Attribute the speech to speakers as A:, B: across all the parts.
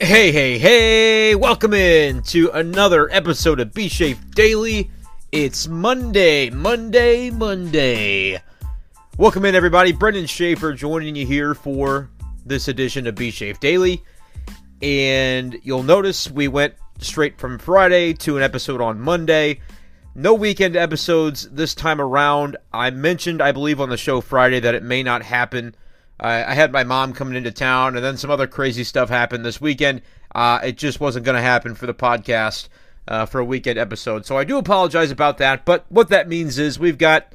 A: Hey, hey, hey! Welcome in to another episode of B Shape Daily. It's Monday, Monday, Monday. Welcome in, everybody. Brendan Schaefer joining you here for this edition of B Shape Daily. And you'll notice we went straight from Friday to an episode on Monday. No weekend episodes this time around. I mentioned, I believe, on the show Friday that it may not happen I, I had my mom coming into town, and then some other crazy stuff happened this weekend. Uh, it just wasn't going to happen for the podcast uh, for a weekend episode. So I do apologize about that. But what that means is we've got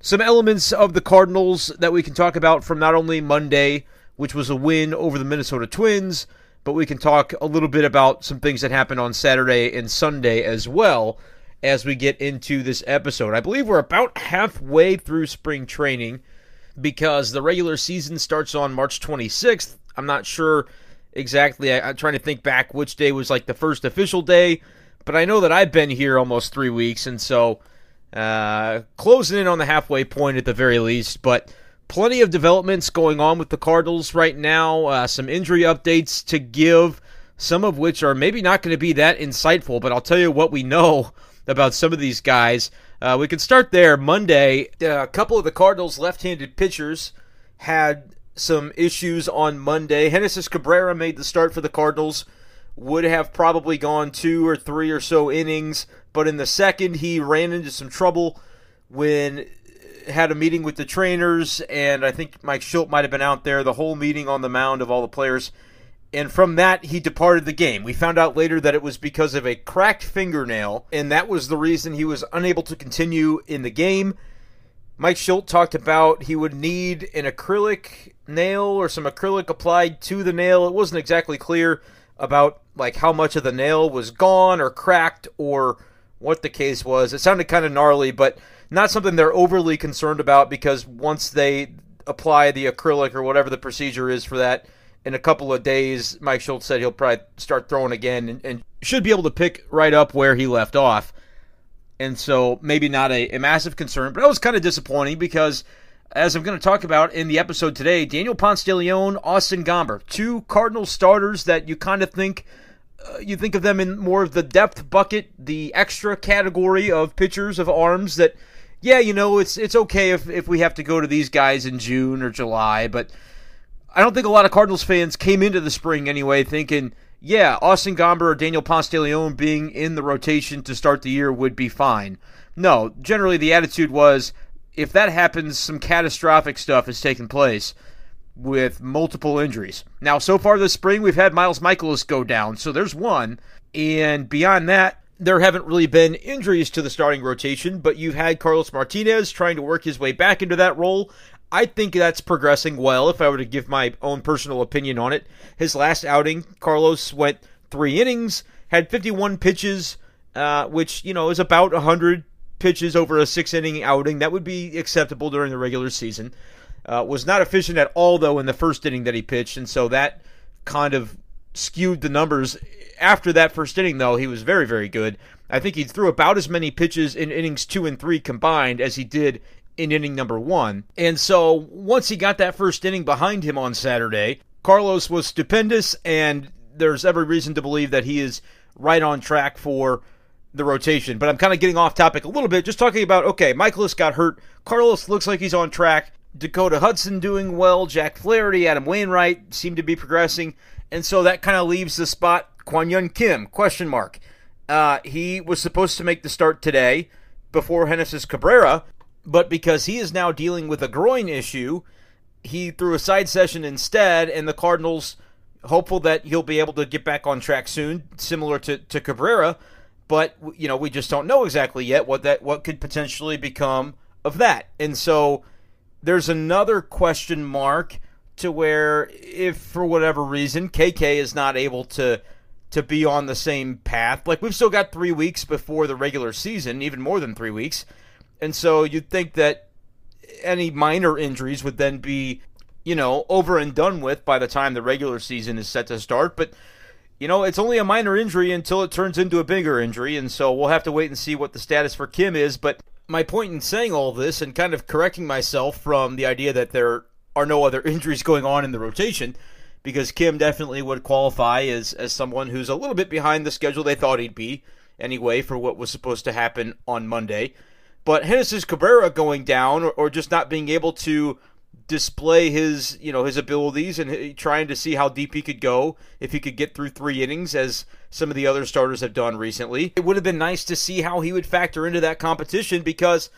A: some elements of the Cardinals that we can talk about from not only Monday, which was a win over the Minnesota Twins, but we can talk a little bit about some things that happened on Saturday and Sunday as well as we get into this episode. I believe we're about halfway through spring training because the regular season starts on March 26th. I'm not sure exactly. I, am trying to think back which day was like the first official day, but I know that I've been here almost three weeks, and so uh, closing in on the halfway point at the very least. But plenty of developments going on with the Cardinals right now. Uh, some injury updates to give, some of which are maybe not going to be that insightful, but I'll tell you what we know about some of these guys. Uh, we can start there. Monday, uh, a couple of the Cardinals' left-handed pitchers had some issues on Monday. Genesis Cabrera made the start for the Cardinals. Would have probably gone two or three or so innings, but in the second he ran into some trouble when had a meeting with the trainers, and I think Mike Shildt might have been out there the whole meeting on the mound of all the players and from that he departed the game. We found out later that it was because of a cracked fingernail, and that was the reason he was unable to continue in the game. Mike Shildt talked about he would need an acrylic nail or some acrylic applied to the nail. It wasn't exactly clear about like how much of the nail was gone or cracked or what the case was. It sounded kind of gnarly, but not something they're overly concerned about because once they apply the acrylic or whatever the procedure is for that, in a couple of days, Mike Shildt said he'll probably start throwing again and, and, should be able to pick right up where he left off. And so maybe not a, a massive concern, but that was kind of disappointing because, as I'm going to talk about in the episode today, Daniel Ponce de Leon, Austin Gomber, two Cardinal starters that you kind of think uh, you think of them in more of the depth bucket, the extra category of pitchers of arms that, yeah, you know, it's it's okay if if we have to go to these guys in June or July, but I don't think a lot of Cardinals fans came into the spring anyway thinking, yeah, Austin Gomber or Daniel Ponce de Leon being in the rotation to start the year would be fine. No, generally the attitude was if that happens, some catastrophic stuff has taken place with multiple injuries. Now, so far this spring, we've had Miles Mikolas go down, so there's one. And beyond that, there haven't really been injuries to the starting rotation, but you've had Carlos Martinez trying to work his way back into that role. I think that's progressing well. If I were to give my own personal opinion on it, his last outing, Carlos went three innings, had 51 pitches, uh, which you know is about 100 pitches over a six inning outing. That would be acceptable during the regular season. Uh, was not efficient at all though in the first inning that he pitched, and so that kind of skewed the numbers. After that first inning, though, he was very, very good. I think he threw about as many pitches in innings two and three combined as he did in inning number one. And so once he got that first inning behind him on Saturday, Carlos was stupendous, and there's every reason to believe that he is right on track for the rotation. But I'm kind of getting off topic a little bit, just talking about okay, Mikolas got hurt. Carlos looks like he's on track. Dakota Hudson doing well. Jack Flaherty, Adam Wainwright seem to be progressing. And so that kind of leaves the spot Kwang Hyun Kim, question mark. Uh, he was supposed to make the start today before Genesis Cabrera, but because he is now dealing with a groin issue, he threw a side session instead, and the Cardinals hopeful that he'll be able to get back on track soon, similar to, to Cabrera. But you know, we just don't know exactly yet what that what could potentially become of that. And so there's another question mark to where if for whatever reason KK is not able to to be on the same path, like we've still got three weeks before the regular season, even more than three weeks. And so you'd think that any minor injuries would then be, you know, over and done with by the time the regular season is set to start. But, you know, it's only a minor injury until it turns into a bigger injury. And so we'll have to wait and see what the status for Kim is. But my point in saying all this and kind of correcting myself from the idea that there are no other injuries going on in the rotation because Kim definitely would qualify as as someone who's a little bit behind the schedule they thought he'd be anyway for what was supposed to happen on Monday. But Genesis Cabrera going down or, or just not being able to display his you know his abilities and trying to see how deep he could go if he could get through three innings as some of the other starters have done recently. It would have been nice to see how he would factor into that competition because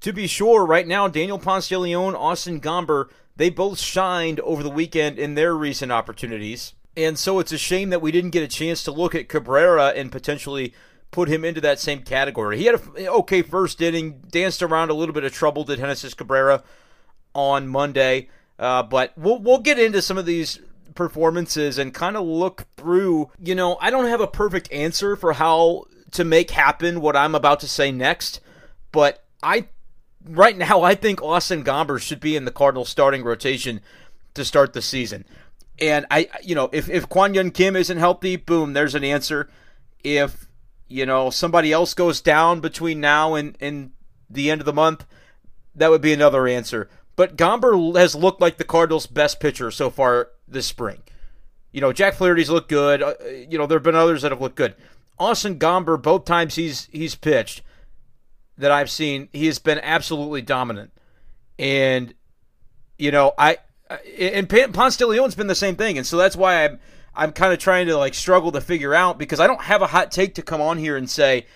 A: to be sure, right now Daniel Ponce de Leon, Austin Gomber, they both shined over the weekend in their recent opportunities. And so it's a shame that we didn't get a chance to look at Cabrera and potentially put him into that same category. He had an okay first inning, danced around a little bit of trouble, did Genesis Cabrera on Monday. Uh, but we'll we'll get into some of these performances and kind of look through. You know, I don't have a perfect answer for how to make happen what I'm about to say next, but I right now I think Austin Gomber should be in the Cardinals starting rotation to start the season. And I, you know, if if Kwang Hyun Kim isn't healthy, boom, there's an answer. If you know somebody else goes down between now and and the end of the month, that would be another answer. But Gomber has looked like the Cardinals' best pitcher so far this spring. You know, Jack Flaherty's looked good. Uh, you know, there have been others that have looked good. Austin Gomber, both times he's he's pitched that I've seen, he has been absolutely dominant. And you know, I and Ponce de Leon's been the same thing, and so that's why I'm I'm kind of trying to like struggle to figure out because I don't have a hot take to come on here and say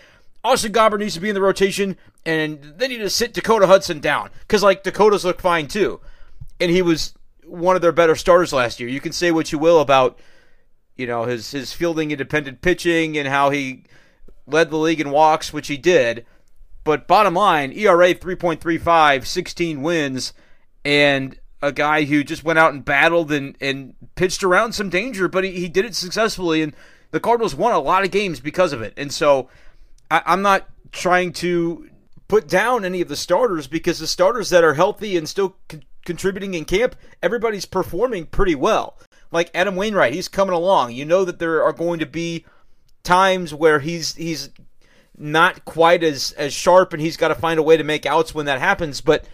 A: Austin Gomber needs to be in the rotation, and they need to sit Dakota Hudson down because like Dakota's looked fine too, and he was one of their better starters last year. You can say what you will about you know his his fielding independent pitching and how he led the league in walks, which he did. But bottom line, ERA 3.35, 16 wins, and a guy who just went out and battled and, and pitched around some danger, but he, he did it successfully. And the Cardinals won a lot of games because of it. And so I, I'm not trying to put down any of the starters because the starters that are healthy and still con- contributing in camp, everybody's performing pretty well. Like Adam Wainwright, he's coming along. You know that there are going to be times where he's he's not quite as as sharp and he's got to find a way to make outs when that happens, but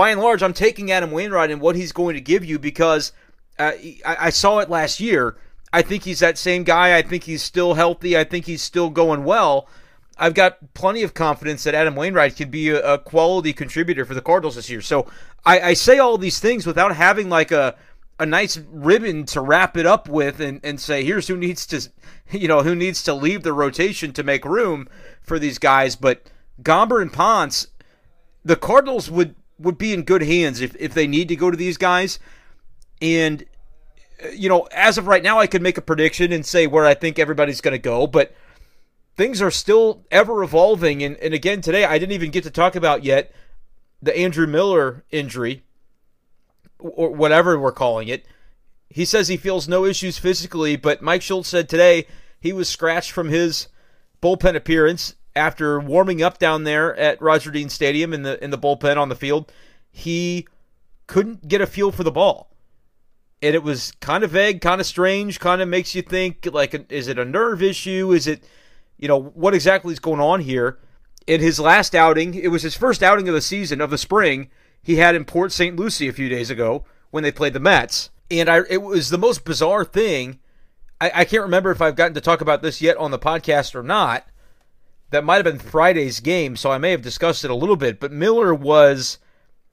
A: by and large, I'm taking Adam Wainwright and what he's going to give you because uh, I, I saw it last year. I think he's that same guy. I think he's still healthy. I think he's still going well. I've got plenty of confidence that Adam Wainwright can be a, a quality contributor for the Cardinals this year. So I, I, say all these things without having like a a nice ribbon to wrap it up with and, and say here's who needs to you know who needs to leave the rotation to make room for these guys. But Gomber and Ponce, the Cardinals would would be in good hands if, if they need to go to these guys. And uh, you know, as of right now, I could make a prediction and say where I think everybody's going to go, but things are still ever evolving. And, and again, today I didn't even get to talk about yet the Andrew Miller injury, or whatever we're calling it. He says he feels no issues physically, but Mike Shildt said today he was scratched from his bullpen appearance after warming up down there at Roger Dean Stadium in the in the bullpen on the field. He couldn't get a feel for the ball. And it was kind of vague, kind of strange, kind of makes you think like is it a nerve issue? Is it you know, what exactly is going on here? In his last outing, it was his first outing of the season of the spring. He had in Port St. Lucie a few days ago when they played the Mets, and I it was the most bizarre thing. I, I can't remember if I've gotten to talk about this yet on the podcast or not. That might have been Friday's game, so I may have discussed it a little bit. But Miller was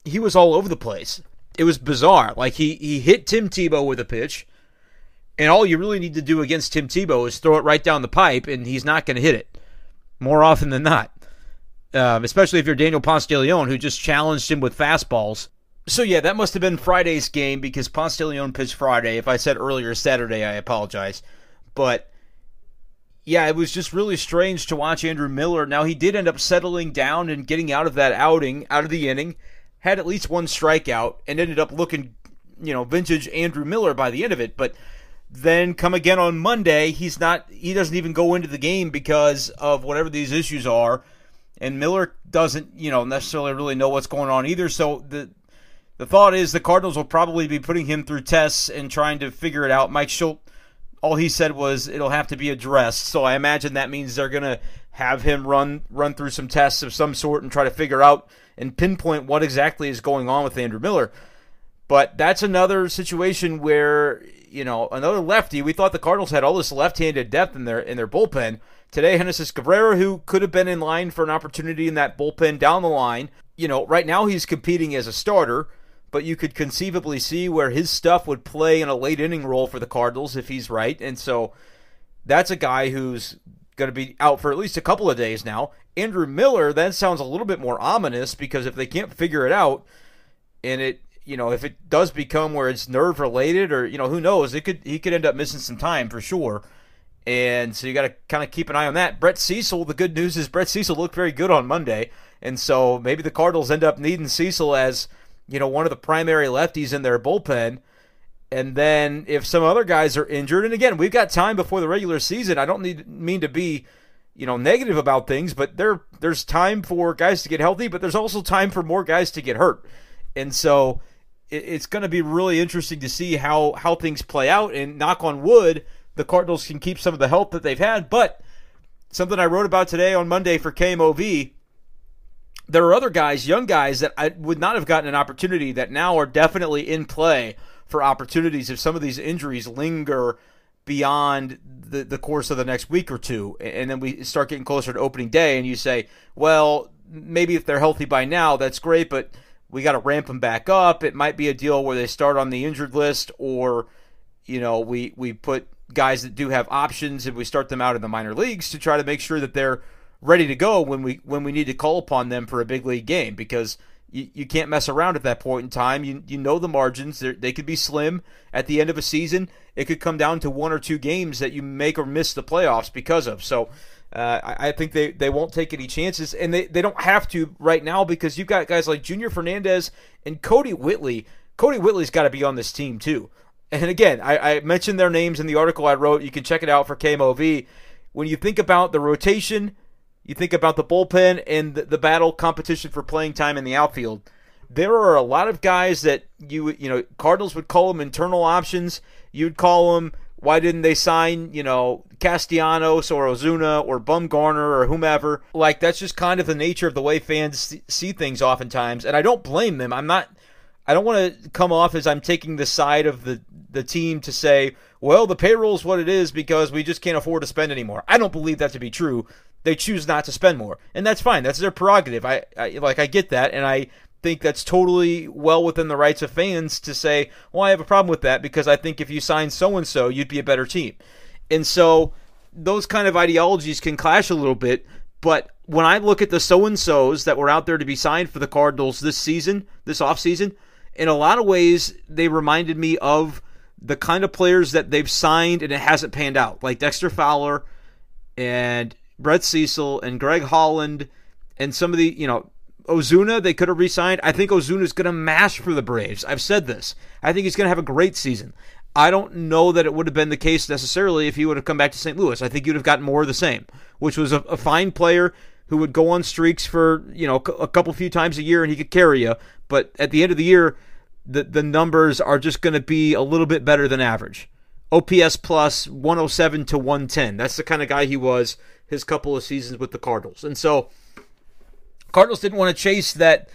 A: he was all over the place. It was bizarre. Like he he hit Tim Tebow with a pitch. And all you really need to do against Tim Tebow is throw it right down the pipe, and he's not going to hit it more often than not. Um, especially if you're Daniel Ponce de Leon, who just challenged him with fastballs. So yeah, that must have been Friday's game because Ponce de Leon pitched Friday. If I said earlier Saturday, I apologize. But yeah, it was just really strange to watch Andrew Miller. Now he did end up settling down and getting out of that outing, out of the inning, had at least one strikeout, and ended up looking, you know, vintage Andrew Miller by the end of it. But then come again on Monday, he's not he doesn't even go into the game because of whatever these issues are. And Miller doesn't, you know, necessarily really know what's going on either. So the the thought is the Cardinals will probably be putting him through tests and trying to figure it out. Mike Shildt, all he said was it'll have to be addressed. So I imagine that means they're gonna have him run run through some tests of some sort and try to figure out and pinpoint what exactly is going on with Andrew Miller. But that's another situation where you know, another lefty. We thought the Cardinals had all this left-handed depth in their in their bullpen. Today, Genesis Cabrera, who could have been in line for an opportunity in that bullpen down the line, you know, right now he's competing as a starter, but you could conceivably see where his stuff would play in a late inning role for the Cardinals if he's right. And so that's a guy who's going to be out for at least a couple of days now. Andrew Miller, that sounds a little bit more ominous because if they can't figure it out and it you know, if it does become where it's nerve related or, you know, who knows, it could he could end up missing some time for sure. And so you got to kind of keep an eye on that. Brett Cecil, the good news is Brett Cecil looked very good on Monday. And so maybe the Cardinals end up needing Cecil as, you know, one of the primary lefties in their bullpen. And then if some other guys are injured, and again, we've got time before the regular season. I don't need mean to be, you know, negative about things, but there there's time for guys to get healthy, but there's also time for more guys to get hurt. And so it's going to be really interesting to see how how things play out. And knock on wood, the Cardinals can keep some of the help that they've had. But something I wrote about today on Monday for KMOV. There are other guys, young guys, that I would not have gotten an opportunity that now are definitely in play for opportunities if some of these injuries linger beyond the, the course of the next week or two. And then we start getting closer to opening day, and you say, well, maybe if they're healthy by now, that's great, but we got to ramp them back up. It might be a deal where they start on the injured list, or you know, we we put guys that do have options and we start them out in the minor leagues to try to make sure that they're ready to go when we when we need to call upon them for a big league game because you, you can't mess around at that point in time. You you know the margins; They're, they could be slim at the end of a season. It could come down to one or two games that you make or miss the playoffs because of. So uh, I, I, think they, they won't take any chances, and they, they don't have to right now because you've got guys like Junior Fernandez and Kodi Whitley. Kodi Whitley's got to be on this team too. And again, I, I, mentioned their names in the article I wrote. You can check it out for KMOV. When you think about the rotation, you think about the bullpen and the, battle competition for playing time in the outfield. There are a lot of guys that you you know Cardinals would call them internal options. You'd call them why didn't they sign, you know, Castellanos or Ozuna or Bumgarner or whomever? Like, that's just kind of the nature of the way fans see things oftentimes. And I don't blame them. I'm not, I don't want to come off as I'm taking the side of the, the team to say, well, the payroll is what it is because we just can't afford to spend anymore. I don't believe that to be true. They choose not to spend more. And that's fine. That's their prerogative. I, I like, I get that. And I, think that's totally well within the rights of fans to say, well, I have a problem with that because I think if you sign so and so, you'd be a better team. And so those kind of ideologies can clash a little bit. But when I look at the so and so's that were out there to be signed for the Cardinals this season, this offseason, in a lot of ways, they reminded me of the kind of players that they've signed and it hasn't panned out, like Dexter Fowler and Brett Cecil and Greg Holland and some of the, you know, Ozuna, they could have re signed. I think Ozuna's going to mash for the Braves. I've said this. I think he's going to have a great season. I don't know that it would have been the case necessarily if he would have come back to St. Louis. I think you'd have gotten more of the same, which was a, a fine player who would go on streaks for you know a couple few times a year and he could carry you. But at the end of the year, the the numbers are just going to be a little bit better than average. OPS plus 107 to 110. That's the kind of guy he was his couple of seasons with the Cardinals, and so Cardinals didn't want to chase that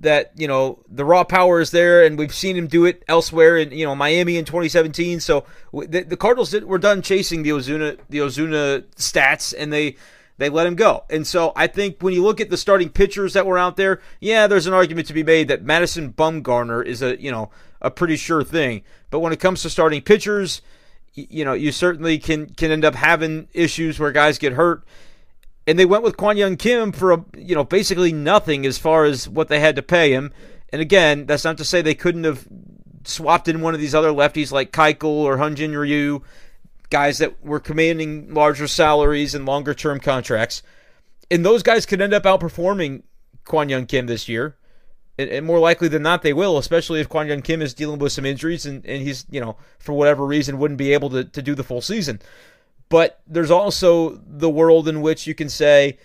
A: that you know the raw power is there, and we've seen him do it elsewhere in you know Miami in 2017. So the, the Cardinals did, were done chasing the Ozuna the Ozuna stats, and they they let him go. And so I think when you look at the starting pitchers that were out there, yeah, there's an argument to be made that Madison Bumgarner is a you know a pretty sure thing. But when it comes to starting pitchers, you know you certainly can can end up having issues where guys get hurt and they went with Kwang Hyun Kim for a, you know basically nothing as far as what they had to pay him. And again, that's not to say they couldn't have swapped in one of these other lefties like Keuchel or Hyun-Jin Ryu, guys that were commanding larger salaries and longer term contracts. And those guys could end up outperforming Kwang Hyun Kim this year. And, and, more likely than not, they will, especially if Kwang Hyun Kim is dealing with some injuries and, and he's, you know, for whatever reason, wouldn't be able to, to do the full season. But there's also the world in which you can say,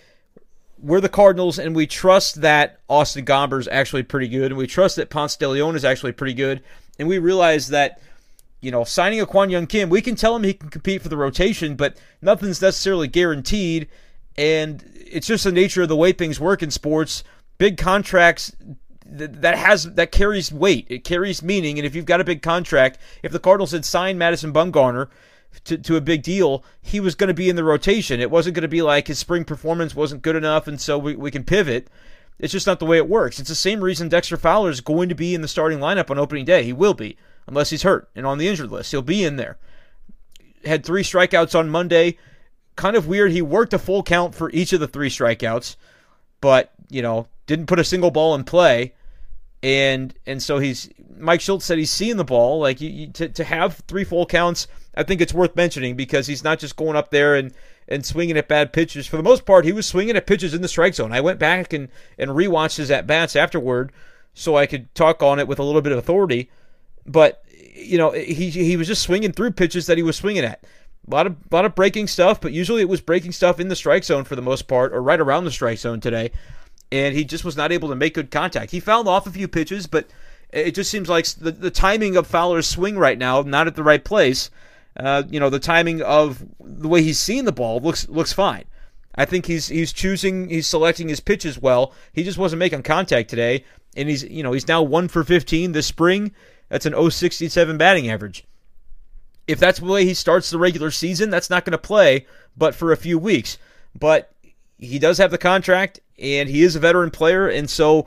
A: we're the Cardinals and we trust that Austin Gomber is actually pretty good and we trust that Ponce de Leon is actually pretty good. And we realize that, you know, signing a Kwang Hyun Kim, we can tell him he can compete for the rotation, but nothing's necessarily guaranteed. And it's just the nature of the way things work in sports. Big contracts that has that carries weight. It carries meaning. And if you've got a big contract, if the Cardinals had signed Madison Bumgarner to, to a big deal, he was going to be in the rotation. It wasn't going to be like his spring performance wasn't good enough, and so we, we can pivot. It's just not the way it works. It's the same reason Dexter Fowler is going to be in the starting lineup on opening day. He will be, unless he's hurt and on the injured list. He'll be in there. Had three strikeouts on Monday. Kind of weird. He worked a full count for each of the three strikeouts, but, you know, didn't put a single ball in play. And and so he's Mike Shildt said he's seeing the ball. Like you, you, to to have three full counts, I think it's worth mentioning because he's not just going up there and and swinging at bad pitches. For the most part, he was swinging at pitches in the strike zone. I went back and, and rewatched his at bats afterward so I could talk on it with a little bit of authority. But you know, he he was just swinging through pitches that he was swinging at. A lot of a lot of breaking stuff, but usually it was breaking stuff in the strike zone for the most part, or right around the strike zone today. And he just was not able to make good contact. He fouled off a few pitches, but it just seems like the, the timing of Fowler's swing right now not at the right place uh, you know, the timing of the way he's seeing the ball looks looks fine. I think he's he's choosing, he's selecting his pitches well. He just wasn't making contact today, and he's you know he's now one for 15 this spring. That's an 067 batting average. If that's the way he starts the regular season, that's not going to play, but for a few weeks. But he does have the contract, and he is a veteran player, and so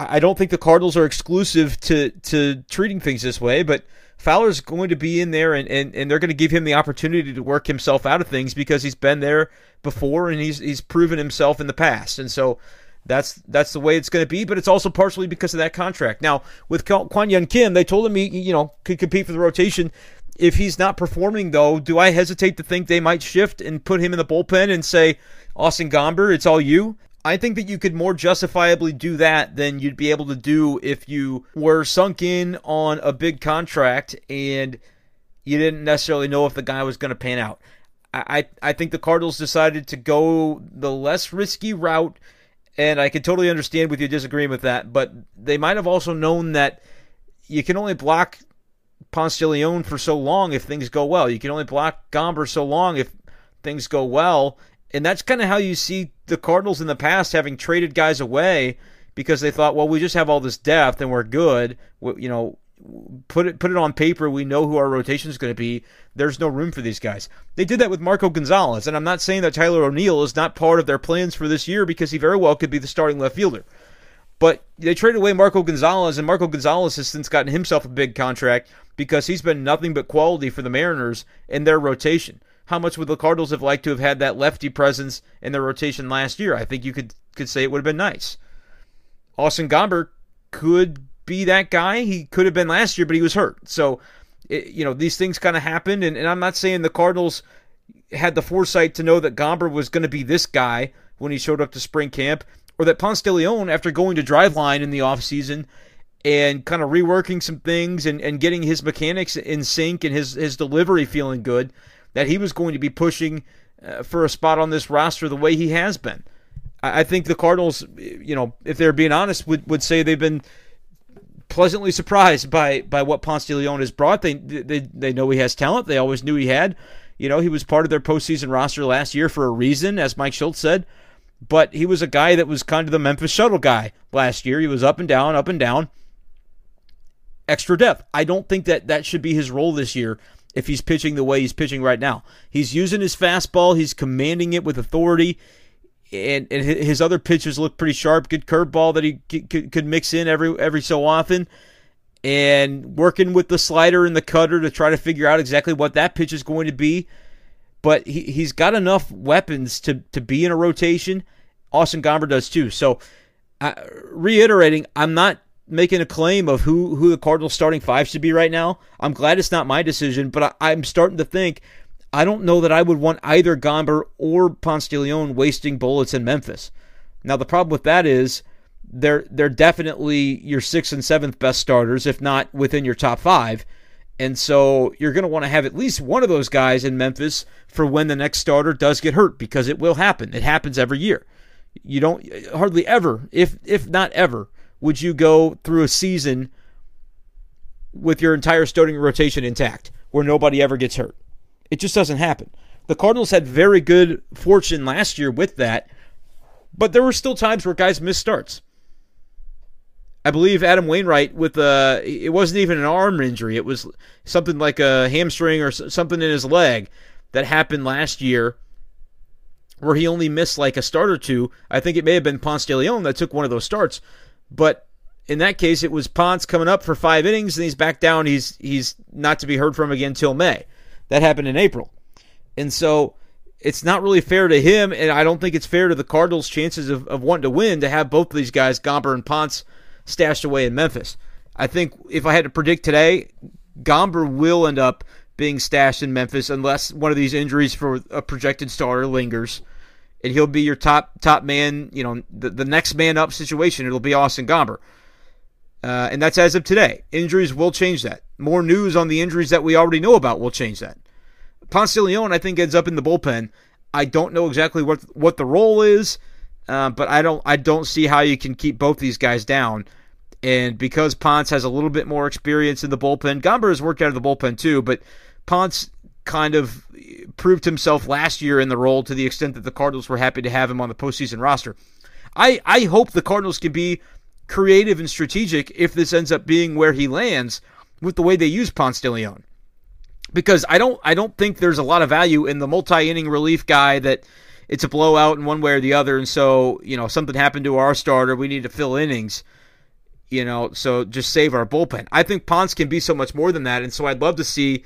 A: I don't think the Cardinals are exclusive to to treating things this way, but Fowler's going to be in there and, and, and they're going to give him the opportunity to work himself out of things because he's been there before and he's he's proven himself in the past. And so that's that's the way it's going to be, but it's also partially because of that contract. Now, with Kwang Hyun Kim, they told him he you know could compete for the rotation. If he's not performing though, do I hesitate to think they might shift and put him in the bullpen and say, Austin Gomber, it's all you? I think that you could more justifiably do that than you'd be able to do if you were sunk in on a big contract and you didn't necessarily know if the guy was going to pan out. I, I think the Cardinals decided to go the less risky route, and I can totally understand with you disagreeing with that, but they might have also known that you can only block Ponce for so long if things go well. You can only block Gomber so long if things go well, and that's kind of how you see the Cardinals in the past having traded guys away because they thought, well, we just have all this depth and we're good. We, you know, put it put it on paper. We know who our rotation is going to be. There's no room for these guys. They did that with Marco Gonzalez, and I'm not saying that Tyler O'Neill is not part of their plans for this year because he very well could be the starting left fielder. But they traded away Marco Gonzalez, and Marco Gonzalez has since gotten himself a big contract because he's been nothing but quality for the Mariners in their rotation how much would the Cardinals have liked to have had that lefty presence in their rotation last year? I think you could could say it would have been nice. Austin Gomber could be that guy. He could have been last year, but he was hurt. So, it, you know, these things kind of happened. And, and I'm not saying the Cardinals had the foresight to know that Gomber was going to be this guy when he showed up to spring camp, or that Ponce de Leon, after going to Driveline in the offseason and kind of reworking some things and, and getting his mechanics in sync and his, his delivery feeling good, that he was going to be pushing uh, for a spot on this roster the way he has been. I, I think the Cardinals, you know, if they're being honest, would, would say they've been pleasantly surprised by by what Ponce de Leon has brought. They they they know he has talent. They always knew he had. You know, he was part of their postseason roster last year for a reason, as Mike Shildt said. But he was a guy that was kind of the Memphis shuttle guy last year. He was up and down, up and down. Extra depth. I don't think that that should be his role this year if he's pitching the way he's pitching right now. He's using his fastball, he's commanding it with authority, and, and his other pitches look pretty sharp. Good curveball that he could, could mix in every every so often, and working with the slider and the cutter to try to figure out exactly what that pitch is going to be. But he, he's got enough weapons to, to be in a rotation. Austin Gomber does too. So, uh, reiterating, I'm not making a claim of who who the Cardinals starting five should be right now. I'm glad it's not my decision, but I, am starting to think I don't know that I would want either Gomber or Ponce de Leon wasting bullets in Memphis. Now the problem with that is they're they're definitely your sixth and seventh best starters, if not within your top five. And so you're going to want to have at least one of those guys in Memphis for when the next starter does get hurt because it will happen. It happens every year. You don't hardly ever, if if not ever, would you go through a season with your entire starting rotation intact where nobody ever gets hurt? It just doesn't happen. The Cardinals had very good fortune last year with that, but there were still times where guys missed starts. I believe Adam Wainwright with a it wasn't even an arm injury. It was something like a hamstring or something in his leg that happened last year where he only missed like a start or two. I think it may have been Ponce de Leon that took one of those starts. But in that case, it was Ponce coming up for five innings and he's back down. He's he's not to be heard from again till May. That happened in April. And so it's not really fair to him, and I don't think it's fair to the Cardinals' chances of, of wanting to win to have both of these guys, Gomber and Ponce, stashed away in Memphis. I think if I had to predict today, Gomber will end up being stashed in Memphis unless one of these injuries for a projected starter lingers. And he'll be your top top man, you know, the, the next man up situation. It'll be Austin Gomber. Uh, and that's as of today. Injuries will change that. More news on the injuries that we already know about will change that. Ponce Leon, I think, ends up in the bullpen. I don't know exactly what what the role is, uh, but I don't I don't see how you can keep both these guys down. And because Ponce has a little bit more experience in the bullpen, Gomber has worked out of the bullpen too, but Ponce kind of proved himself last year in the role to the extent that the Cardinals were happy to have him on the postseason roster. I, I hope the Cardinals can be creative and strategic if this ends up being where he lands with the way they use Ponce de Leon because I don't I don't think there's a lot of value in the multi-inning relief guy that it's a blowout in one way or the other, and so you know something happened to our starter, we need to fill innings. You know, so just save our bullpen. I think Ponce can be so much more than that, and so I'd love to see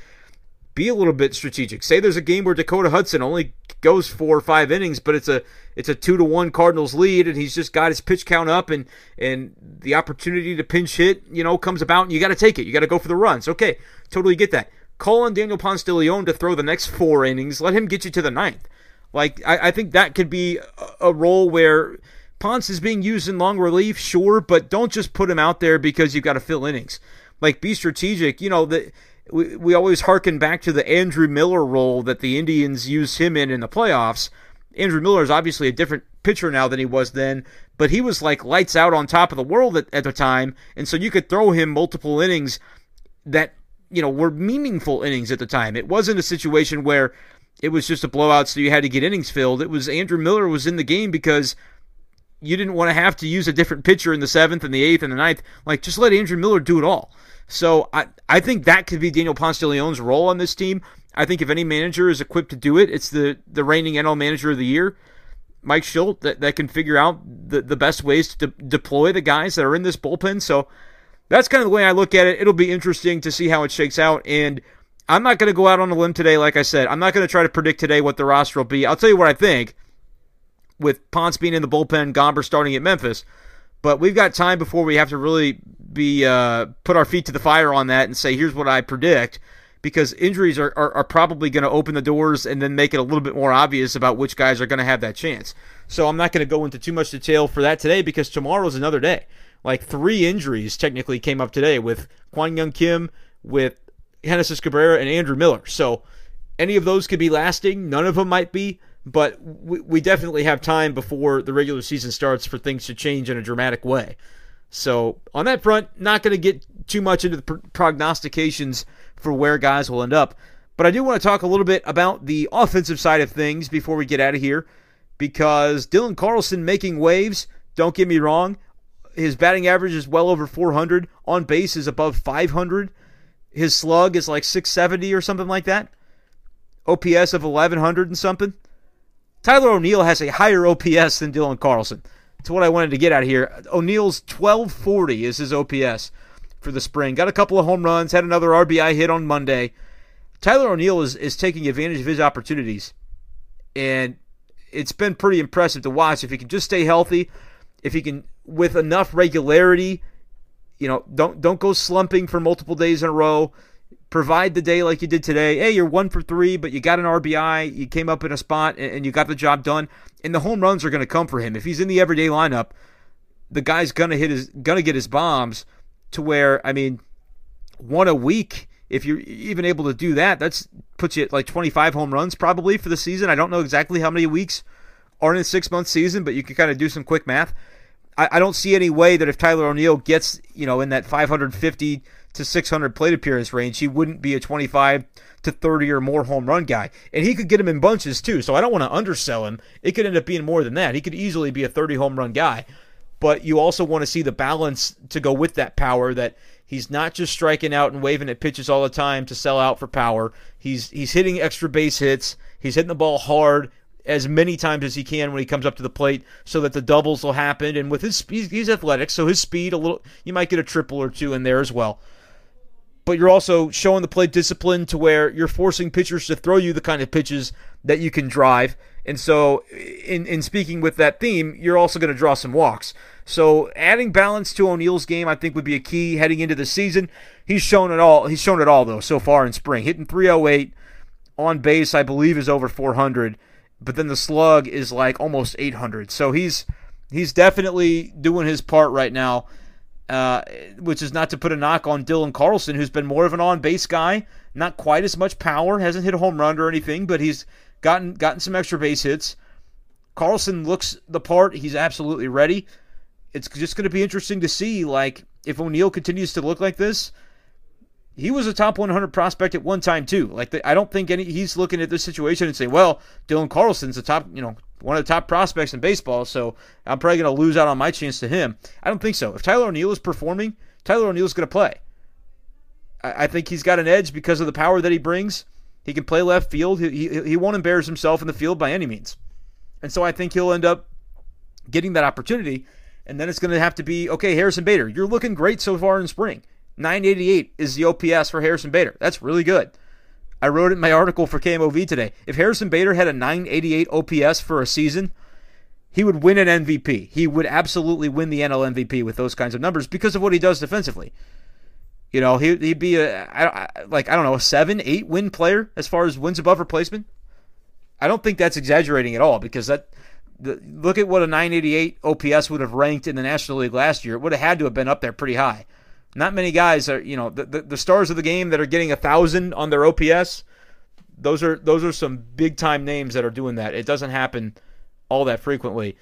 A: be a little bit strategic. Say there's a game where Dakota Hudson only goes four or five innings, but it's a it's a two to one Cardinals lead, and he's just got his pitch count up, and and the opportunity to pinch hit, you know, comes about, and you got to take it. You got to go for the runs. Okay, totally get that. Call on Daniel Ponce de Leon to throw the next four innings. Let him get you to the ninth. Like I, I think that could be a, a role where Ponce is being used in long relief, sure, but don't just put him out there because you've got to fill innings. Like be strategic. You know that we, we always harken back to the Andrew Miller role that the Indians used him in in the playoffs. Andrew Miller is obviously a different pitcher now than he was then, but he was like lights out on top of the world at, at the time, and so you could throw him multiple innings that you know, were meaningful innings at the time. It wasn't a situation where it was just a blowout, so you had to get innings filled. It was Andrew Miller was in the game because you didn't want to have to use a different pitcher in the seventh and the eighth and the ninth. Like, just let Andrew Miller do it all. So I, I think that could be Daniel Ponce de Leon's role on this team. I think if any manager is equipped to do it, it's the, the reigning NL manager of the year, Mike Shildt, that, that can figure out the, the best ways to de- deploy the guys that are in this bullpen. So that's kind of the way I look at it. It'll be interesting to see how it shakes out. And I'm not going to go out on a limb today, like I said. I'm not going to try to predict today what the roster will be. I'll tell you what I think with Ponce being in the bullpen, Gomber starting at Memphis. But we've got time before we have to really be uh, put our feet to the fire on that and say, here's what I predict. Because injuries are, are, are probably going to open the doors and then make it a little bit more obvious about which guys are going to have that chance. So I'm not going to go into too much detail for that today because tomorrow's another day like three injuries technically came up today with Kwang Hyun Kim, with Genesis Cabrera, and Andrew Miller. So any of those could be lasting. None of them might be, but we, we definitely have time before the regular season starts for things to change in a dramatic way. So on that front, not going to get too much into the prognostications for where guys will end up. But I do want to talk a little bit about the offensive side of things before we get out of here because Dylan Carlson making waves. Don't get me wrong. His batting average is well over 400. On base is above 500. His slug is like 670 or something like that. OPS of 1100 and something. Tyler O'Neill has a higher OPS than Dylan Carlson. That's what I wanted to get out here. O'Neill's 1240 is his OPS for the spring. Got a couple of home runs, had another RBI hit on Monday. Tyler O'Neill is, is taking advantage of his opportunities. And it's been pretty impressive to watch. If he can just stay healthy, if he can with enough regularity, you know, don't don't go slumping for multiple days in a row. Provide the day like you did today. Hey, you're one for three, but you got an RBI. You came up in a spot and, you got the job done. And the home runs are going to come for him if he's in the everyday lineup. The guy's gonna hit his gonna get his bombs to where I mean, one a week. If you're even able to do that, that's puts you at like 25 home runs probably for the season. I don't know exactly how many weeks are in a six month season, but you can kind of do some quick math. I, I don't see any way that if Tyler O'Neill gets, you know, in that 550 to 600 plate appearance range, he wouldn't be a 25 to 30 or more home run guy. And he could get him in bunches too. So I don't want to undersell him. It could end up being more than that. He could easily be a 30 home run guy. but you also want to see the balance to go with that power that he's not just striking out and waving at pitches all the time to sell out for power. He's he's hitting extra base hits. He's hitting the ball hard as many times as he can when he comes up to the plate so that the doubles will happen and with his speed he's athletic so his speed a little you might get a triple or two in there as well but you're also showing the plate discipline to where you're forcing pitchers to throw you the kind of pitches that you can drive. And so, in, in speaking with that theme, you're also going to draw some walks. So, adding balance to O'Neill's game, I think, would be a key heading into the season. He's shown it all. He's shown it all though so far in spring, hitting 308 on base. I believe is over 400, but then the slug is like almost 800. So he's he's definitely doing his part right now uh, which is not to put a knock on Dylan Carlson, who's been more of an on base guy, not quite as much power, hasn't hit a home run or anything, but he's gotten gotten some extra base hits. Carlson looks the part; he's absolutely ready. It's just going to be interesting to see, like, if O'Neill continues to look like this. He was a top 100 prospect at one time too. Like, the, I don't think any he's looking at this situation and saying, "Well, Dylan Carlson's the top, you know, one of the top prospects in baseball, so I'm probably going to lose out on my chance to him. I don't think so. If Tyler O'Neill is performing, Tyler O'Neill's going to play. I, I, think he's got an edge because of the power that he brings. He can play left field. He, he, he won't embarrass himself in the field by any means. And so I think he'll end up getting that opportunity. And then it's going to have to be okay, Harrison Bader, you're looking great so far in spring. 988 is the OPS for Harrison Bader. That's really good. I wrote it in my article for KMOV today. If Harrison Bader had a 988 OPS for a season, he would win an MVP. He would absolutely win the NL MVP with those kinds of numbers because of what he does defensively. You know, he, would be a like I don't know a seven, eight win player as far as wins above replacement. I don't think that's exaggerating at all because that look at what a 988 OPS would have ranked in the National League last year. It would have had to have been up there pretty high. Not many guys are, you know, the, the, the stars of the game that are getting a thousand on their OPS. Those are those are some big time names that are doing that. It doesn't happen all that frequently.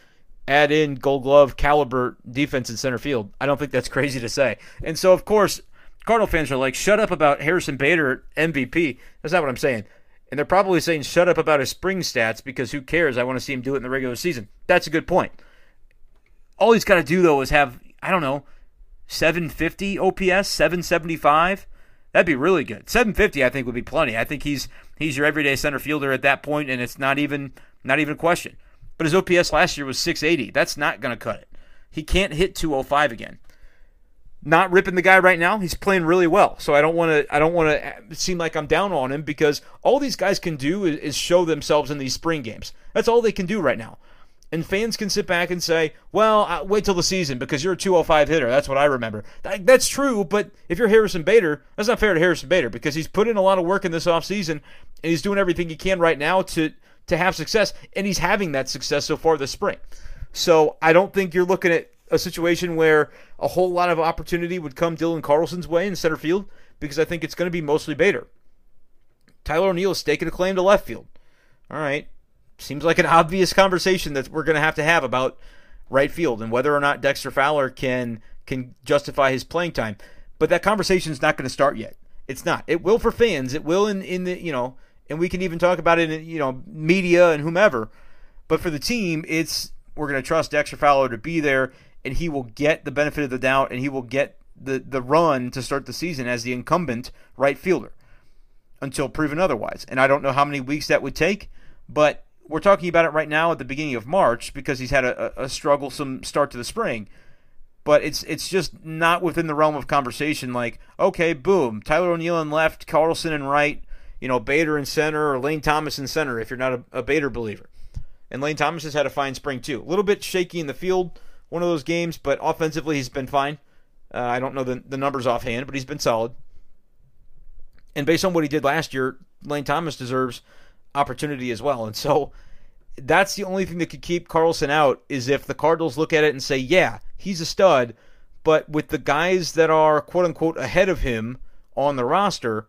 A: Add in Gold Glove caliber defense in center field. I don't think that's crazy to say. And so, of course, Cardinal fans are like, "Shut up about Harrison Bader MVP." That's not what I'm saying. And they're probably saying, "Shut up about his spring stats because who cares? I want to see him do it in the regular season." That's a good point. All he's got to do though is have I don't know 750 OPS, 775. That'd be really good. 750, I think, would be plenty. I think he's he's your everyday center fielder at that point, and it's not even not even a question. But his OPS last year was 680. That's not going to cut it. He can't hit 205 again. Not ripping the guy right now. He's playing really well. So I don't want to I don't want to seem like I'm down on him because all these guys can do is, is show themselves in these spring games. That's all they can do right now. And fans can sit back and say, well, uh, wait till the season because you're a 205 hitter. That's what I remember. That, that's true, but if you're Harrison Bader, that's not fair to Harrison Bader because he's put in a lot of work in this offseason and he's doing everything he can right now to, to have success, and he's having that success so far this spring. So I don't think you're looking at a situation where a whole lot of opportunity would come Dylan Carlson's way in center field because I think it's going to be mostly Bader. Tyler O'Neill is staking a claim to left field. All right seems like an obvious conversation that we're going to have to have about right field and whether or not Dexter Fowler can can justify his playing time. But that conversation is not going to start yet. It's not. It will for fans. It will in in the you know, and we can even talk about it in you know media and whomever. But for the team, it's we're going to trust Dexter Fowler to be there, and he will get the benefit of the doubt, and he will get the the run to start the season as the incumbent right fielder until proven otherwise. And I don't know how many weeks that would take, but we're talking about it right now at the beginning of March because he's had a, a strugglesome start to the spring. But it's it's just not within the realm of conversation. Like, okay, boom, Tyler O'Neill in left, Carlson in right, you know, Bader in center, or Lane Thomas in center. If you're not a, a Bader believer, and Lane Thomas has had a fine spring too. A little bit shaky in the field, one of those games, but offensively he's been fine. Uh, I don't know the, the numbers offhand, but he's been solid. And based on what he did last year, Lane Thomas deserves opportunity as well. And so that's the only thing that could keep Carlson out is if the Cardinals look at it and say, yeah, he's a stud, but with the guys that are quote unquote ahead of him on the roster,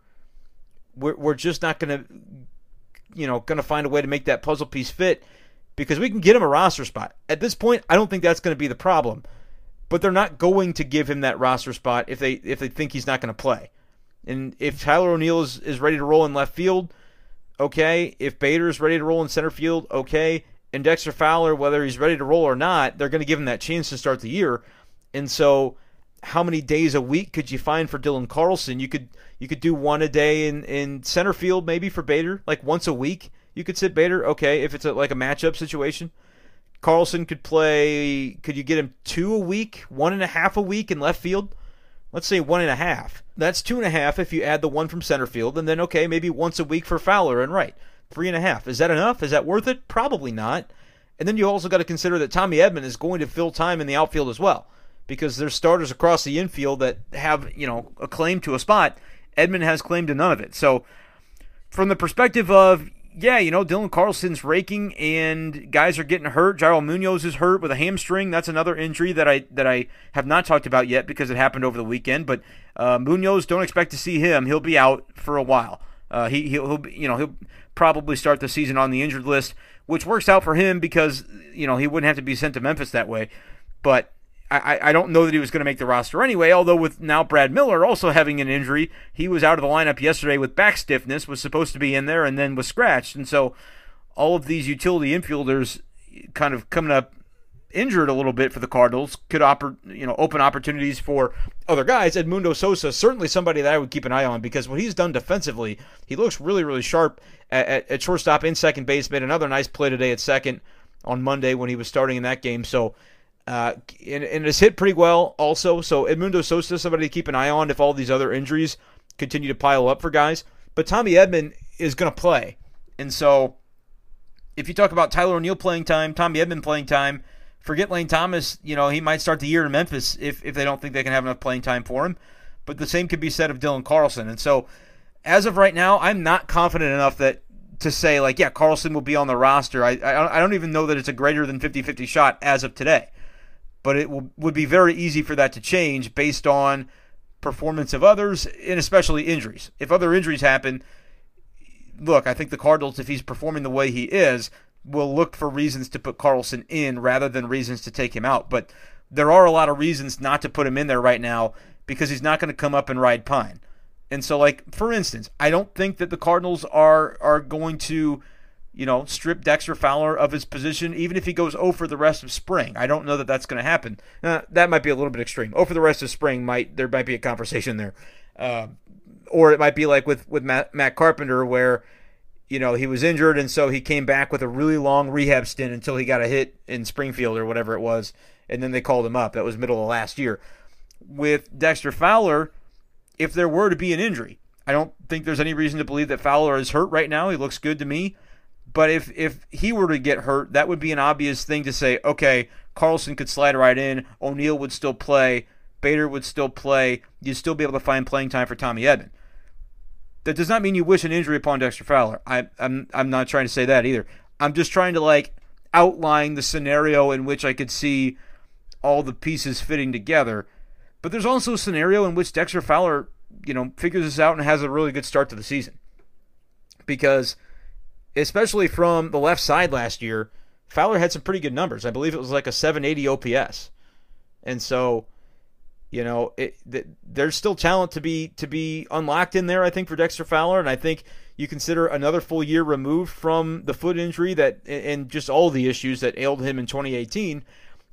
A: we're, we're just not going to, you know, going to find a way to make that puzzle piece fit because we can get him a roster spot. At this point, I don't think that's going to be the problem. But they're not going to give him that roster spot if they if they think he's not going to play. And if Tyler O'Neill is, is ready to roll in left field, okay. If Bader is ready to roll in center field, okay. And Dexter Fowler, whether he's ready to roll or not, they're going to give him that chance to start the year. And so, how many days a week could you find for Dylan Carlson? You could you could do one a day in, in center field maybe for Bader, like once a week. You could sit Bader, okay, if it's a, like a matchup situation. Carlson could play. Could you get him two a week, one and a half a week in left field? Let's say one and a half. That's two and a half if you add the one from center field, and then okay, maybe once a week for Fowler and Wright. Three and a half. Is that enough? Is that worth it? Probably not. And then you also got to consider that Tommy Edman is going to fill time in the outfield as well, because there's starters across the infield that have you know a claim to a spot. Edman has claim to none of it. So, from the perspective of yeah, you know, Dylan Carlson's raking and guys are getting hurt. Yairo Munoz is hurt with a hamstring. That's another injury that I that I have not talked about yet because it happened over the weekend. But uh, Munoz, don't expect to see him. He'll be out for a while. Uh, he he'll, he'll you know he'll probably start the season on the injured list, which works out for him because you know he wouldn't have to be sent to Memphis that way. But I, I don't know that he was going to make the roster anyway. Although with now Brad Miller also having an injury, he was out of the lineup yesterday with back stiffness. Was supposed to be in there and then was scratched, and so all of these utility infielders kind of coming up injured a little bit for the Cardinals could oper, you know open opportunities for other guys. Edmundo Sosa certainly somebody that I would keep an eye on because what he's done defensively, he looks really really sharp at, at, at shortstop and second base. Made another nice play today at second on Monday when he was starting in that game. So uh, and, and it's hit pretty well also. So Edmundo Sosa, somebody to keep an eye on if all these other injuries continue to pile up for guys. But Tommy Edman is going to play. And so if you talk about Tyler O'Neill playing time, Tommy Edman playing time, forget Lane Thomas, you know, he might start the year in Memphis if, if they don't think they can have enough playing time for him. But the same could be said of Dylan Carlson. And so as of right now, I'm not confident enough that to say like, yeah, Carlson will be on the roster. I I, I don't even know that it's a greater than 50-50 shot as of today but it will, would be very easy for that to change based on performance of others and especially injuries. If other injuries happen, look, I think the Cardinals, if he's performing the way he is, will look for reasons to put Carlson in rather than reasons to take him out. But there are a lot of reasons not to put him in there right now because he's not going to come up and ride Pine. And so, like for instance, I don't think that the Cardinals are are going to you know, strip Dexter Fowler of his position, even if he goes 0 for the rest of spring. I don't know that that's going to happen. Uh, that might be a little bit extreme. 0 for the rest of spring might there might be a conversation there, uh, or it might be like with with Matt, Matt Carpenter where you know he was injured and so he came back with a really long rehab stint until he got a hit in Springfield or whatever it was, and then they called him up. That was middle of last year. With Dexter Fowler, if there were to be an injury, I don't think there's any reason to believe that Fowler is hurt right now. He looks good to me. But if if he were to get hurt, that would be an obvious thing to say. Okay, Carlson could slide right in. O'Neill would still play. Bader would still play. You'd still be able to find playing time for Tommy Edman. That does not mean you wish an injury upon Dexter Fowler. I, I'm I'm not trying to say that either. I'm just trying to like outline the scenario in which I could see all the pieces fitting together. But there's also a scenario in which Dexter Fowler, you know, figures this out and has a really good start to the season. Because especially from the left side last year, Fowler had some pretty good numbers. I believe it was like a 780 OPS. And so, you know, it, th- there's still talent to be to be unlocked in there. I think for Dexter Fowler, and I think you consider another full year removed from the foot injury that and just all the issues that ailed him in 2018.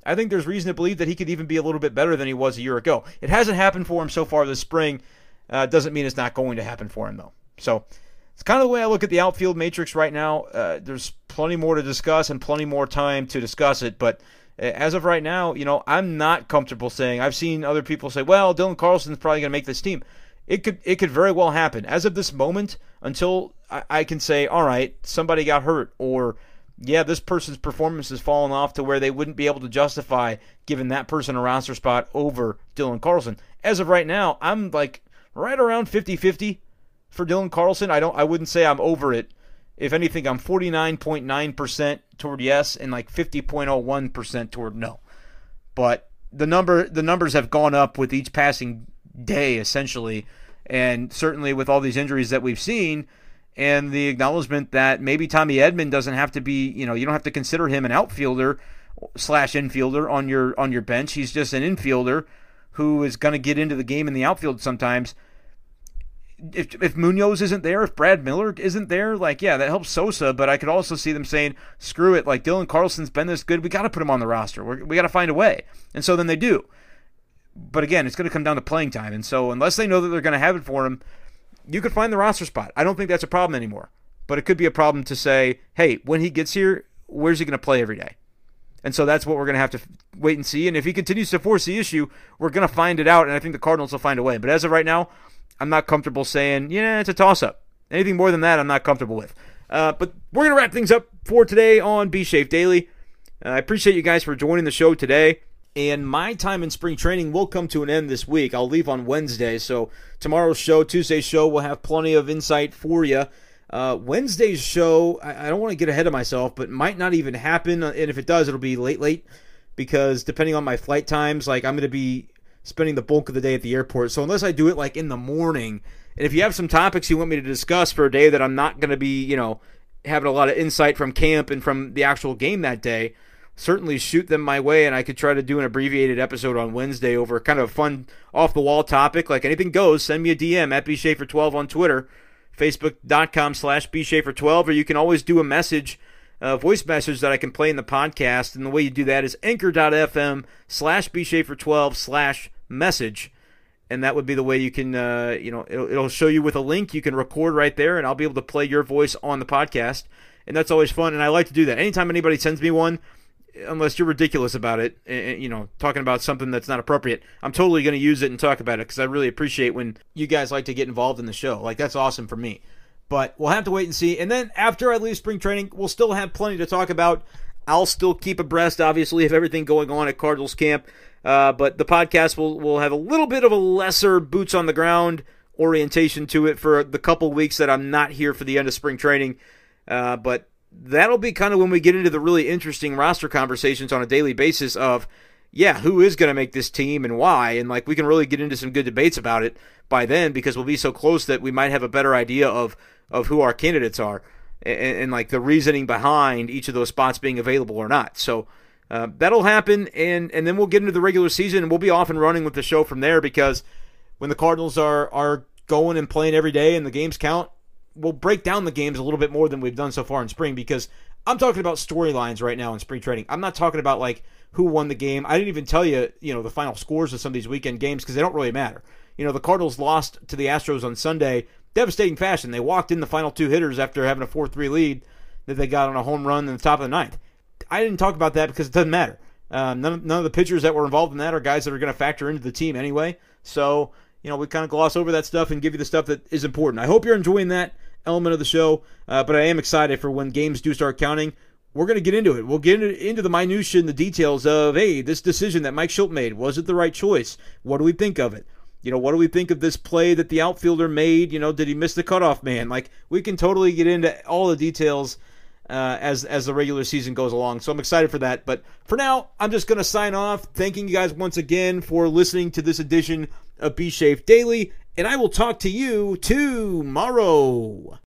A: I think there's reason to believe that he could even be a little bit better than he was a year ago. It hasn't happened for him so far this spring. Uh, doesn't mean it's not going to happen for him though. So it's kind of the way I look at the outfield matrix right now. Uh, there's plenty more to discuss and plenty more time to discuss it, but uh, as of right now, you know, I'm not comfortable saying. I've seen other people say, "Well, Dylan Carlson's probably going to make this team." It could it could very well happen. As of this moment, until I, I can say, "All right, somebody got hurt," or yeah, this person's performance has fallen off to where they wouldn't be able to justify giving that person a roster spot over Dylan Carlson. As of right now, I'm like right around 50 50 for Dylan Carlson. I don't. I wouldn't say I'm over it. If anything, I'm 49.9% toward yes and like 50.01% toward no. But the number the numbers have gone up with each passing day essentially, and certainly with all these injuries that we've seen and the acknowledgement that maybe Tommy Edman doesn't have to be, you know, you don't have to consider him an outfielder slash infielder on your on your bench. He's just an infielder who is going to get into the game in the outfield sometimes if, if Munoz isn't there, if Brad Miller isn't there, like, yeah, that helps Sosa, but I could also see them saying, screw it, like, Dylan Carlson's been this good, we got to put him on the roster. We're, we got to find a way. And so then they do. But again, it's going to come down to playing time. And so unless they know that they're going to have it for him, you could find the roster spot. I don't think that's a problem anymore. But it could be a problem to say, hey, when he gets here, where's he going to play every day? And so that's what we're going to have to wait and see. And if he continues to force the issue, we're going to find it out. And I think the Cardinals will find a way. But as of right now, I'm not comfortable saying, yeah, it's a toss up. Anything more than that, I'm not comfortable with. Uh, but we're going to wrap things up for today on B Shape Daily. Uh, I appreciate you guys for joining the show today. And my time in spring training will come to an end this week. I'll leave on Wednesday. So tomorrow's show, Tuesday's show, will have plenty of insight for you. Uh, Wednesday's show, I, I don't want to get ahead of myself, but might not even happen. And if it does, it'll be late, late because depending on my flight times, like I'm going to be spending the bulk of the day at the airport. So unless I do it like in the morning, and if you have some topics you want me to discuss for a day that I'm not going to be, you know, having a lot of insight from camp and from the actual game that day, certainly shoot them my way and I could try to do an abbreviated episode on Wednesday over kind of a fun off the wall topic. Like anything goes, send me a DM at bshafer12 on Twitter, facebook.com slash bshafer12, or you can always do a message uh, voice message that I can play in the podcast. And the way you do that is anchor.fm slash bshafer12 slash message. And that would be the way you can, uh, you know, it'll, it'll show you with a link. You can record right there, and I'll be able to play your voice on the podcast. And that's always fun. And I like to do that. Anytime anybody sends me one, unless you're ridiculous about it, and, you know, talking about something that's not appropriate, I'm totally going to use it and talk about it because I really appreciate when you guys like to get involved in the show. Like, that's awesome for me. But we'll have to wait and see. And then after I leave spring training, we'll still have plenty to talk about. I'll still keep abreast, obviously, of everything going on at Cardinals camp. Uh, but the podcast will, will have a little bit of a lesser boots on the ground orientation to it for the couple weeks that I'm not here for the end of spring training. Uh, but that'll be kind of when we get into the really interesting roster conversations on a daily basis of yeah, who is going to make this team and why? And like we can really get into some good debates about it by then because we'll be so close that we might have a better idea of of who our candidates are and, and like the reasoning behind each of those spots being available or not. So uh, that'll happen, and and then we'll get into the regular season, and we'll be off and running with the show from there because when the Cardinals are are going and playing every day and the games count, we'll break down the games a little bit more than we've done so far in spring because I'm talking about storylines right now in spring training. I'm not talking about like who won the game. I didn't even tell you, you know, the final scores of some of these weekend games because they don't really matter. You know, the Cardinals lost to the Astros on Sunday devastating fashion. They walked in the final two hitters after having a 4 3 lead that they got on a home run in the top of the ninth. I didn't talk about that because it doesn't matter. Um, none, of, none of the pitchers that were involved in that are guys that are going to factor into the team anyway. So, you know, we kind of gloss over that stuff and give you the stuff that is important. I hope you're enjoying that element of the show, uh, but I am excited for when games do start counting. We're going to get into it. We'll get into the minutia and the details of, hey, this decision that Mike Shildt made, was it the right choice? What do we think of it? You know, what do we think of this play that the outfielder made? You know, did he miss the cutoff man? Like, we can totally get into all the details uh, as as the regular season goes along. So I'm excited for that. But for now, I'm just to sign off. Thanking you guys once again for listening to this edition of B Shape Daily, and I will talk to you tomorrow.